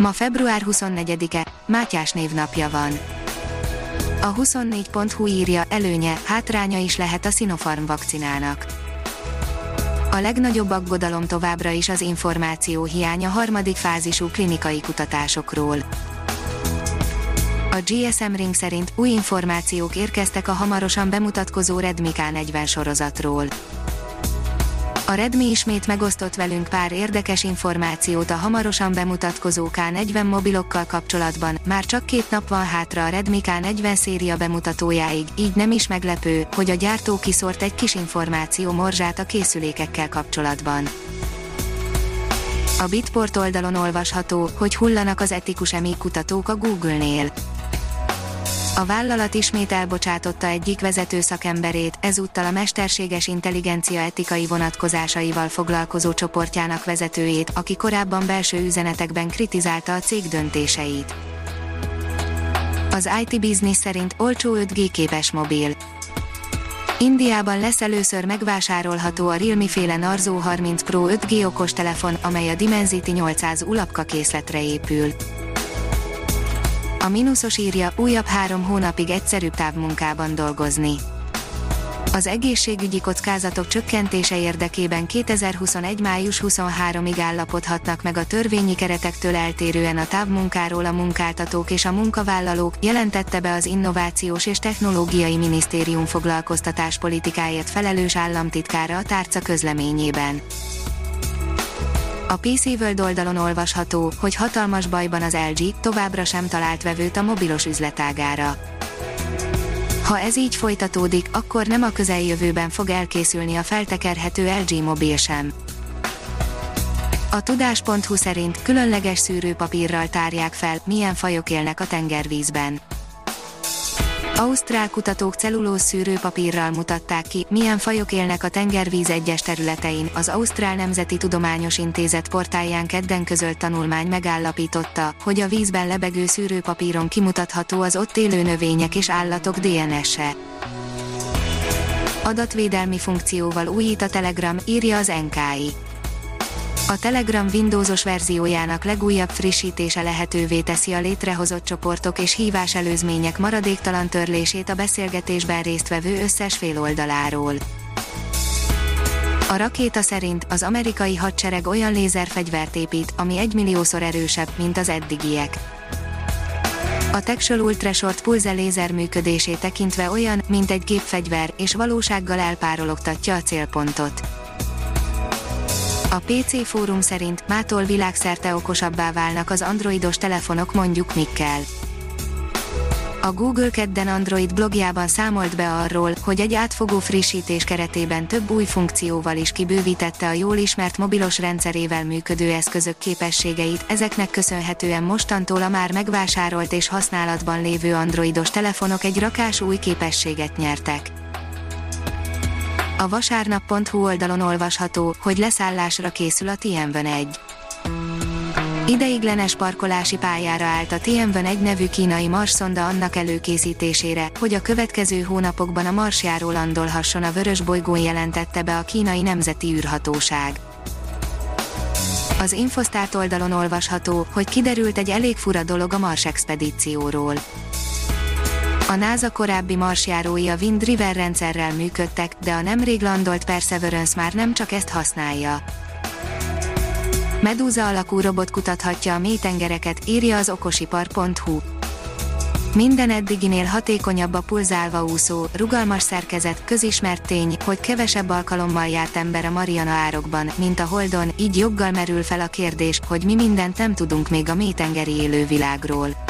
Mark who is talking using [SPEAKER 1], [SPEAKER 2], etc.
[SPEAKER 1] Ma február 24-e, Mátyás névnapja van. A 24.hu írja, előnye, hátránya is lehet a Sinopharm vakcinának. A legnagyobb aggodalom továbbra is az információ hiánya harmadik fázisú klinikai kutatásokról. A GSM Ring szerint új információk érkeztek a hamarosan bemutatkozó Redmi K40 sorozatról. A Redmi ismét megosztott velünk pár érdekes információt a hamarosan bemutatkozó K40 mobilokkal kapcsolatban, már csak két nap van hátra a Redmi K40 széria bemutatójáig, így nem is meglepő, hogy a gyártó kiszort egy kis információ morzsát a készülékekkel kapcsolatban. A Bitport oldalon olvasható, hogy hullanak az etikus emi kutatók a Google-nél a vállalat ismét elbocsátotta egyik vezető szakemberét, ezúttal a mesterséges intelligencia etikai vonatkozásaival foglalkozó csoportjának vezetőjét, aki korábban belső üzenetekben kritizálta a cég döntéseit. Az IT Business szerint olcsó 5G képes mobil. Indiában lesz először megvásárolható a Realme féle Narzo 30 Pro 5G okostelefon, amely a Dimensity 800 ulapka készletre épül. A mínuszos írja, újabb három hónapig egyszerűbb távmunkában dolgozni. Az egészségügyi kockázatok csökkentése érdekében 2021. május 23-ig állapodhatnak meg a törvényi keretektől eltérően a távmunkáról a munkáltatók és a munkavállalók, jelentette be az Innovációs és Technológiai Minisztérium foglalkoztatáspolitikáért felelős államtitkára a tárca közleményében. A PC World oldalon olvasható, hogy hatalmas bajban az LG továbbra sem talált vevőt a mobilos üzletágára. Ha ez így folytatódik, akkor nem a közeljövőben fog elkészülni a feltekerhető LG mobil sem. A tudás.hu szerint különleges szűrőpapírral tárják fel, milyen fajok élnek a tengervízben. Ausztrál kutatók cellulóz szűrőpapírral mutatták ki, milyen fajok élnek a tengervíz egyes területein. Az Ausztrál Nemzeti Tudományos Intézet portáján kedden közölt tanulmány megállapította, hogy a vízben lebegő szűrőpapíron kimutatható az ott élő növények és állatok DNS-e. Adatvédelmi funkcióval újít a Telegram, írja az NKI. A Telegram Windowsos verziójának legújabb frissítése lehetővé teszi a létrehozott csoportok és hívás előzmények maradéktalan törlését a beszélgetésben résztvevő összes fél oldaláról. A rakéta szerint az amerikai hadsereg olyan lézerfegyvert épít, ami egymilliószor erősebb, mint az eddigiek. A Texel Ultrashort pulze lézer működését tekintve olyan, mint egy gépfegyver, és valósággal elpárologtatja a célpontot. A PC fórum szerint mától világszerte okosabbá válnak az androidos telefonok mondjuk mikkel. A Google kedden Android blogjában számolt be arról, hogy egy átfogó frissítés keretében több új funkcióval is kibővítette a jól ismert mobilos rendszerével működő eszközök képességeit, ezeknek köszönhetően mostantól a már megvásárolt és használatban lévő androidos telefonok egy rakás új képességet nyertek. A vasárnap.hu oldalon olvasható, hogy leszállásra készül a Tianwen 1. Ideiglenes parkolási pályára állt a Tianwen 1 nevű kínai marszonda annak előkészítésére, hogy a következő hónapokban a marsjáról landolhasson a vörös bolygón jelentette be a kínai nemzeti űrhatóság. Az Infostart oldalon olvasható, hogy kiderült egy elég fura dolog a Mars expedícióról. A NASA korábbi marsjárói a Wind River rendszerrel működtek, de a nemrég landolt Perseverance már nem csak ezt használja. Medúza alakú robot kutathatja a mélytengereket, írja az okosipar.hu. Minden eddiginél hatékonyabb a pulzálva úszó, rugalmas szerkezet, közismert tény, hogy kevesebb alkalommal járt ember a Mariana árokban, mint a Holdon, így joggal merül fel a kérdés, hogy mi mindent nem tudunk még a mélytengeri élővilágról.